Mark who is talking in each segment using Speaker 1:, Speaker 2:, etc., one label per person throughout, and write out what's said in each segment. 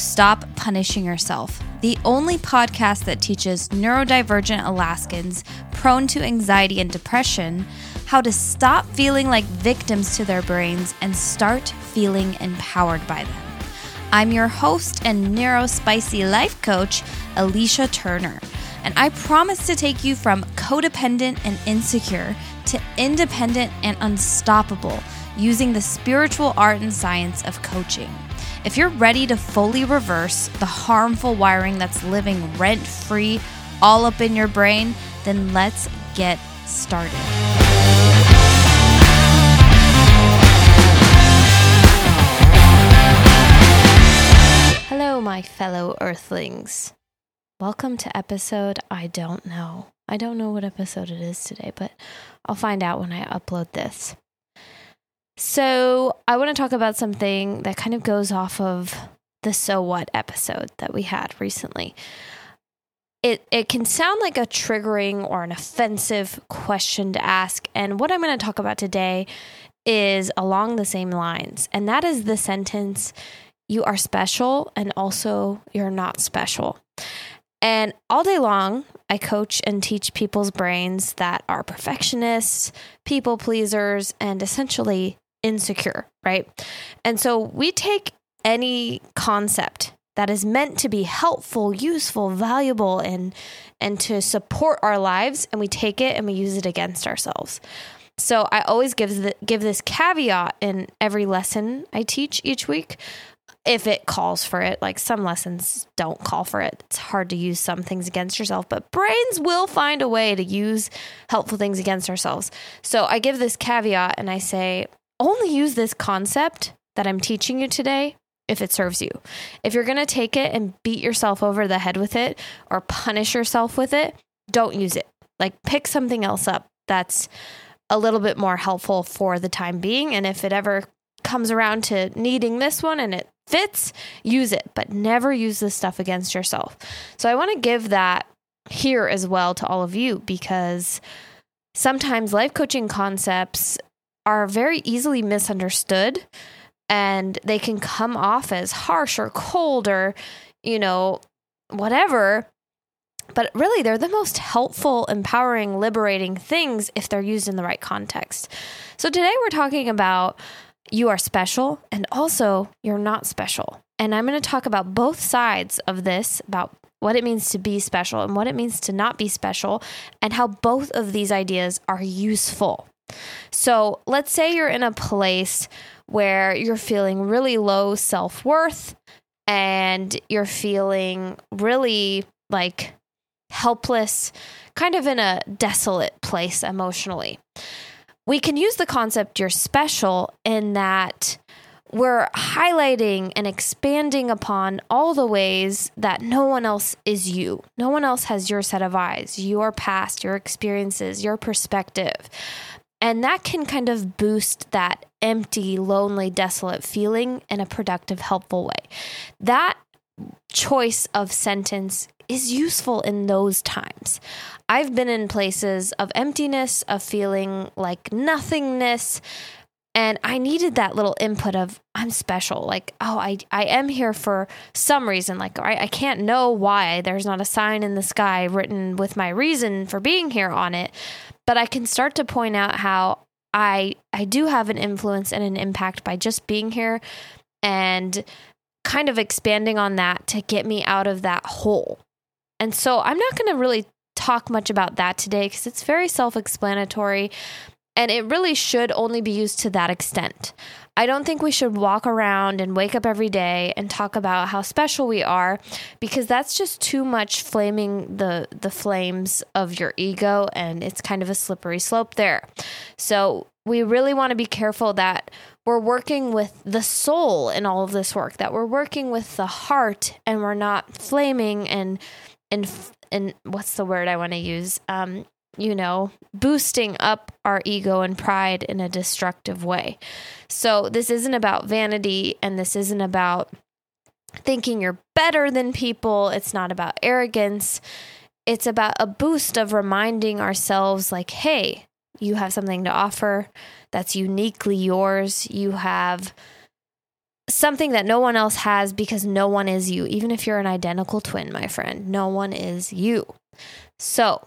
Speaker 1: Stop Punishing Yourself, the only podcast that teaches neurodivergent Alaskans prone to anxiety and depression how to stop feeling like victims to their brains and start feeling empowered by them. I'm your host and neurospicy life coach, Alicia Turner, and I promise to take you from codependent and insecure to independent and unstoppable using the spiritual art and science of coaching. If you're ready to fully reverse the harmful wiring that's living rent free all up in your brain, then let's get started. Hello, my fellow earthlings. Welcome to episode I don't know. I don't know what episode it is today, but I'll find out when I upload this. So, I want to talk about something that kind of goes off of the so what episode that we had recently. It it can sound like a triggering or an offensive question to ask, and what I'm going to talk about today is along the same lines, and that is the sentence you are special and also you're not special. And all day long, I coach and teach people's brains that are perfectionists, people pleasers, and essentially insecure, right? And so we take any concept that is meant to be helpful, useful, valuable and and to support our lives and we take it and we use it against ourselves. So I always give the, give this caveat in every lesson I teach each week if it calls for it. Like some lessons don't call for it. It's hard to use some things against yourself, but brains will find a way to use helpful things against ourselves. So I give this caveat and I say only use this concept that I'm teaching you today if it serves you. If you're going to take it and beat yourself over the head with it or punish yourself with it, don't use it. Like pick something else up that's a little bit more helpful for the time being. And if it ever comes around to needing this one and it fits, use it, but never use this stuff against yourself. So I want to give that here as well to all of you because sometimes life coaching concepts are very easily misunderstood and they can come off as harsh or cold or, you know, whatever. But really, they're the most helpful, empowering, liberating things if they're used in the right context. So today we're talking about you are special and also you're not special. And I'm going to talk about both sides of this about what it means to be special and what it means to not be special, and how both of these ideas are useful. So let's say you're in a place where you're feeling really low self worth and you're feeling really like helpless, kind of in a desolate place emotionally. We can use the concept you're special in that we're highlighting and expanding upon all the ways that no one else is you. No one else has your set of eyes, your past, your experiences, your perspective. And that can kind of boost that empty, lonely, desolate feeling in a productive, helpful way. That choice of sentence is useful in those times. I've been in places of emptiness, of feeling like nothingness, and I needed that little input of I'm special. Like, oh, I, I am here for some reason. Like, I, I can't know why there's not a sign in the sky written with my reason for being here on it but I can start to point out how I I do have an influence and an impact by just being here and kind of expanding on that to get me out of that hole. And so I'm not going to really talk much about that today because it's very self-explanatory and it really should only be used to that extent. I don't think we should walk around and wake up every day and talk about how special we are because that's just too much flaming the the flames of your ego and it's kind of a slippery slope there. So we really want to be careful that we're working with the soul in all of this work, that we're working with the heart and we're not flaming and and and what's the word I want to use? Um, you know, boosting up our ego and pride in a destructive way. So, this isn't about vanity and this isn't about thinking you're better than people. It's not about arrogance. It's about a boost of reminding ourselves, like, hey, you have something to offer that's uniquely yours. You have something that no one else has because no one is you. Even if you're an identical twin, my friend, no one is you. So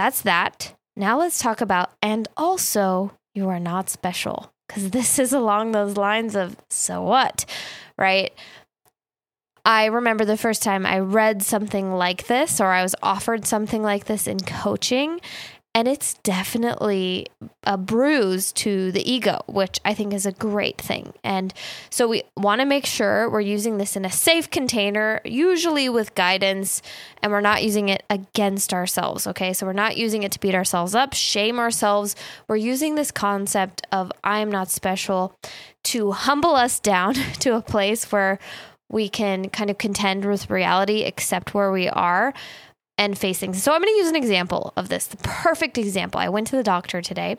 Speaker 1: that's that. Now let's talk about, and also, you are not special because this is along those lines of, so what, right? I remember the first time I read something like this, or I was offered something like this in coaching, and it's definitely a bruise to the ego, which I think is a great thing. And so we want to make sure we're using this in a safe container, usually with guidance, and we're not using it against ourselves. Okay. So we're not using it to beat ourselves up, shame ourselves. We're using this concept of I'm not special to humble us down to a place where we can kind of contend with reality, accept where we are and face things. So I'm going to use an example of this, the perfect example. I went to the doctor today,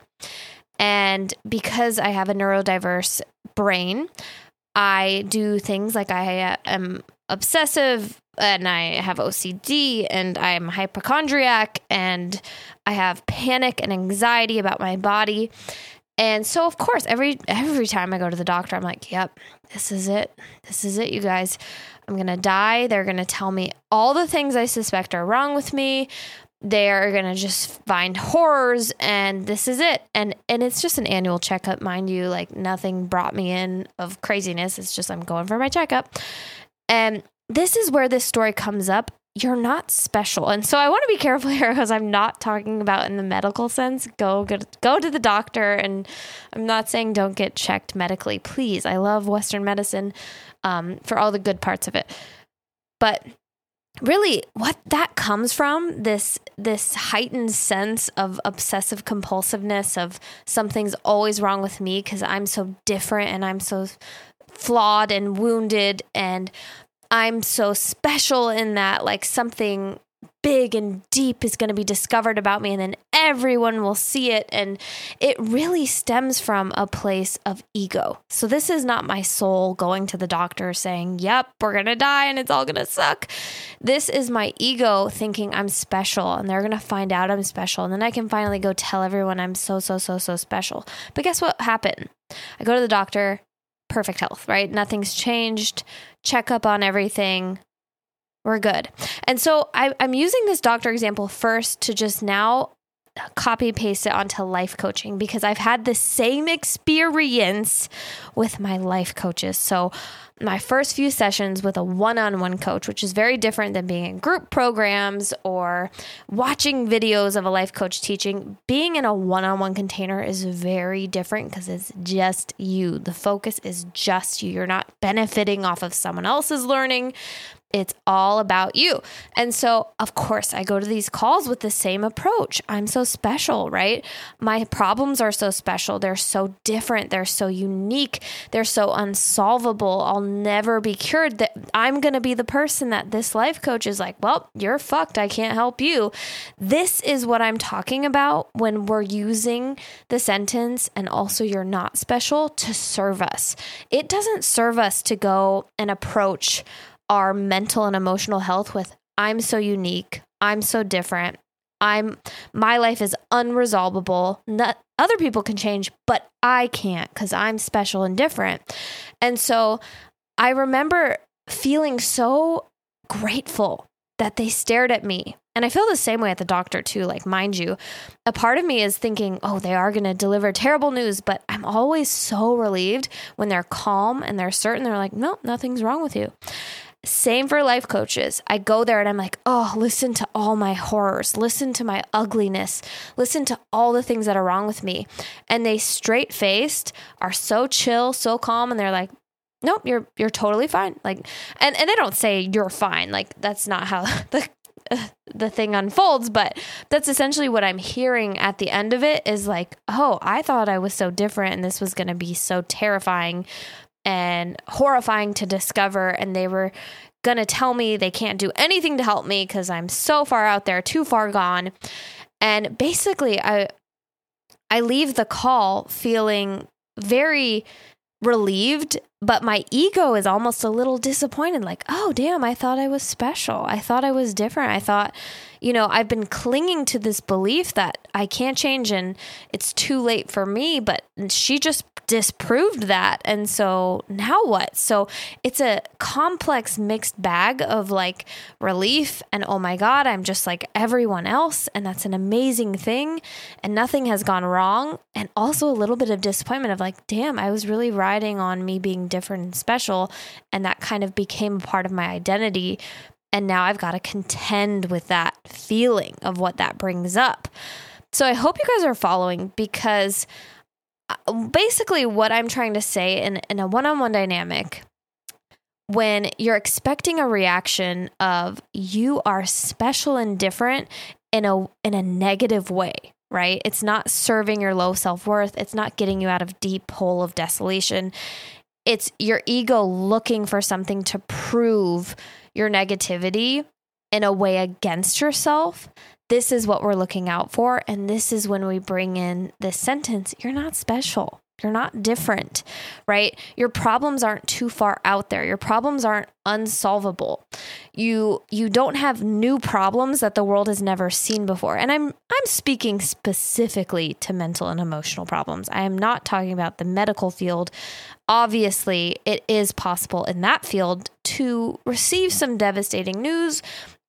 Speaker 1: and because I have a neurodiverse brain, I do things like I uh, am obsessive and I have OCD and I'm hypochondriac and I have panic and anxiety about my body. And so of course every every time I go to the doctor I'm like, "Yep, this is it. This is it, you guys. I'm going to die. They're going to tell me all the things I suspect are wrong with me. They're going to just find horrors and this is it. And and it's just an annual checkup, mind you, like nothing brought me in of craziness. It's just I'm going for my checkup. And this is where this story comes up. You're not special. And so I want to be careful here because I'm not talking about in the medical sense. Go, go go to the doctor and I'm not saying don't get checked medically. Please. I love western medicine um, for all the good parts of it. But really what that comes from this this heightened sense of obsessive compulsiveness of something's always wrong with me because I'm so different and I'm so flawed and wounded and I'm so special in that like something big and deep is going to be discovered about me and then everyone will see it and it really stems from a place of ego. So this is not my soul going to the doctor saying, "Yep, we're going to die and it's all going to suck." This is my ego thinking I'm special and they're going to find out I'm special and then I can finally go tell everyone I'm so so so so special. But guess what happened? I go to the doctor, perfect health, right? Nothing's changed. Check up on everything we're good. And so I, am using this doctor example first to just now copy paste it onto life coaching because I've had the same experience with my life coaches. So my first few sessions with a one-on-one coach, which is very different than being in group programs or watching videos of a life coach teaching, being in a one-on-one container is very different because it's just you. The focus is just you. You're not benefiting off of someone else's learning. It's all about you. And so, of course, I go to these calls with the same approach. I'm so special, right? My problems are so special. They're so different. They're so unique. They're so unsolvable. I'll never be cured. That I'm going to be the person that this life coach is like, well, you're fucked. I can't help you. This is what I'm talking about when we're using the sentence and also you're not special to serve us. It doesn't serve us to go and approach our mental and emotional health with I'm so unique, I'm so different. I'm my life is unresolvable. Not, other people can change, but I can't cuz I'm special and different. And so I remember feeling so grateful that they stared at me. And I feel the same way at the doctor too. Like, mind you, a part of me is thinking, oh, they are going to deliver terrible news. But I'm always so relieved when they're calm and they're certain. They're like, no, nothing's wrong with you. Same for life coaches. I go there and I'm like, oh, listen to all my horrors, listen to my ugliness, listen to all the things that are wrong with me. And they straight faced are so chill, so calm, and they're like, nope, you're you're totally fine. Like, and and they don't say you're fine. Like that's not how the the thing unfolds but that's essentially what i'm hearing at the end of it is like oh i thought i was so different and this was going to be so terrifying and horrifying to discover. And they were going to tell me they can't do anything to help me because I'm so far out there, too far gone. And basically, I, I leave the call feeling very relieved, but my ego is almost a little disappointed like, oh, damn, I thought I was special. I thought I was different. I thought, you know, I've been clinging to this belief that I can't change and it's too late for me, but she just disproved that. And so now what? So it's a complex mixed bag of like relief and oh my God, I'm just like everyone else. And that's an amazing thing. And nothing has gone wrong. And also a little bit of disappointment of like, damn, I was really riding on me being different and special. And that kind of became a part of my identity. And now I've got to contend with that feeling of what that brings up. So I hope you guys are following because basically what I'm trying to say in, in a one on one dynamic, when you're expecting a reaction of you are special and different in a in a negative way, right? It's not serving your low self-worth, it's not getting you out of deep hole of desolation. It's your ego looking for something to prove your negativity in a way against yourself, this is what we're looking out for. And this is when we bring in this sentence you're not special. You're not different, right? Your problems aren't too far out there. Your problems aren't unsolvable. You you don't have new problems that the world has never seen before. And I'm I'm speaking specifically to mental and emotional problems. I am not talking about the medical field. Obviously, it is possible in that field to receive some devastating news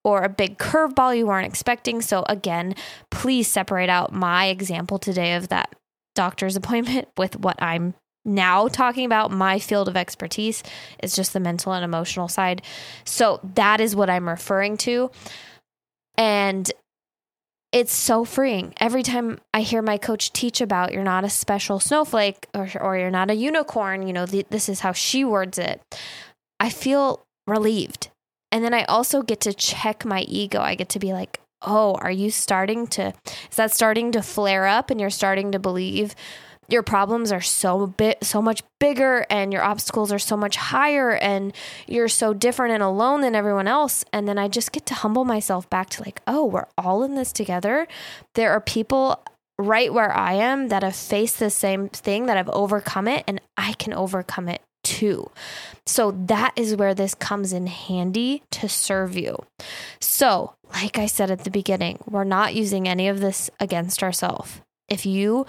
Speaker 1: or a big curveball you weren't expecting. So, again, please separate out my example today of that doctor's appointment with what I'm now talking about. My field of expertise is just the mental and emotional side. So, that is what I'm referring to. And it's so freeing. Every time I hear my coach teach about you're not a special snowflake or, or you're not a unicorn, you know, this is how she words it. I feel relieved and then I also get to check my ego. I get to be like, oh, are you starting to, is that starting to flare up and you're starting to believe your problems are so bit so much bigger and your obstacles are so much higher and you're so different and alone than everyone else? And then I just get to humble myself back to like oh we're all in this together. There are people right where I am that have faced the same thing that have overcome it and I can overcome it too. So that is where this comes in handy to serve you. So, like I said at the beginning, we're not using any of this against ourselves. If you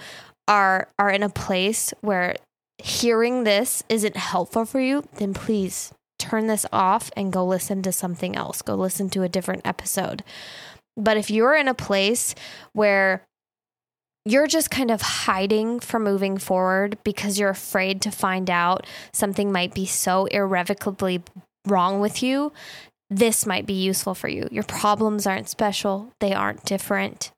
Speaker 1: are are in a place where hearing this isn't helpful for you, then please turn this off and go listen to something else. Go listen to a different episode. But if you're in a place where you're just kind of hiding from moving forward because you're afraid to find out something might be so irrevocably wrong with you, this might be useful for you. Your problems aren't special, they aren't different.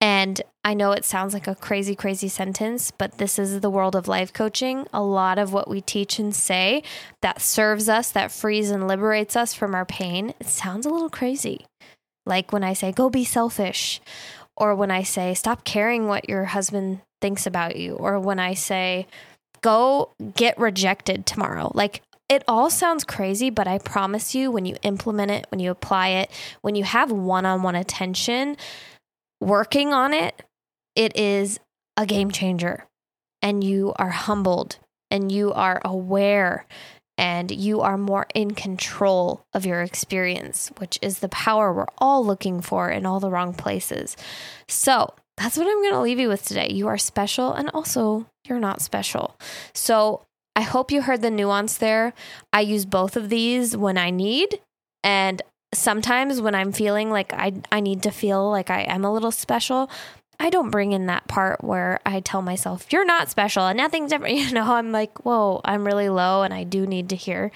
Speaker 1: And I know it sounds like a crazy, crazy sentence, but this is the world of life coaching. A lot of what we teach and say that serves us, that frees and liberates us from our pain, it sounds a little crazy. Like when I say, go be selfish, or when I say, stop caring what your husband thinks about you, or when I say, go get rejected tomorrow. Like it all sounds crazy, but I promise you, when you implement it, when you apply it, when you have one on one attention, working on it, it is a game changer. And you are humbled and you are aware and you are more in control of your experience, which is the power we're all looking for in all the wrong places. So, that's what I'm going to leave you with today. You are special and also you're not special. So, I hope you heard the nuance there. I use both of these when I need and sometimes when I'm feeling like I I need to feel like I am a little special, I don't bring in that part where I tell myself, you're not special and nothing's different. You know, I'm like, whoa, I'm really low and I do need to hear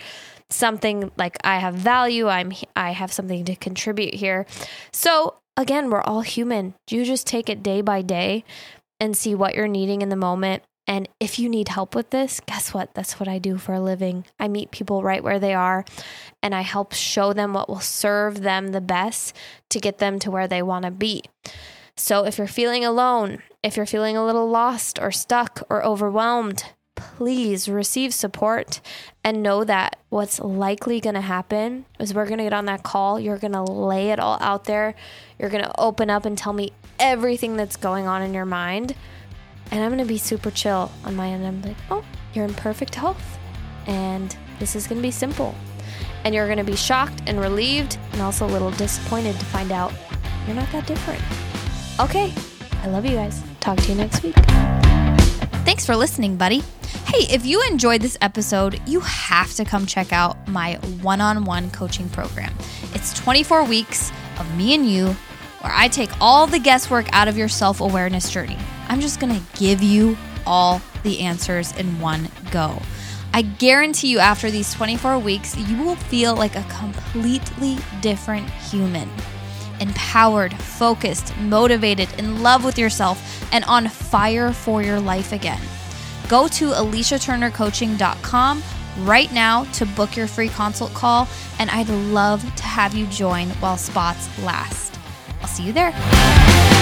Speaker 1: something like I have value. I'm, I have something to contribute here. So again, we're all human. You just take it day by day and see what you're needing in the moment. And if you need help with this, guess what? That's what I do for a living. I meet people right where they are and I help show them what will serve them the best to get them to where they want to be. So if you're feeling alone, if you're feeling a little lost or stuck or overwhelmed, please receive support and know that what's likely going to happen is we're going to get on that call. You're going to lay it all out there. You're going to open up and tell me everything that's going on in your mind. And I'm going to be super chill on my end. I'm like, oh, you're in perfect health. And this is going to be simple. And you're going to be shocked and relieved and also a little disappointed to find out you're not that different. Okay, I love you guys. Talk to you next week.
Speaker 2: Thanks for listening, buddy. Hey, if you enjoyed this episode, you have to come check out my one on one coaching program. It's 24 weeks of me and you, where I take all the guesswork out of your self awareness journey. I'm just gonna give you all the answers in one go. I guarantee you, after these 24 weeks, you will feel like a completely different human. Empowered, focused, motivated, in love with yourself, and on fire for your life again. Go to aliciaturnercoaching.com right now to book your free consult call, and I'd love to have you join while spots last. I'll see you there.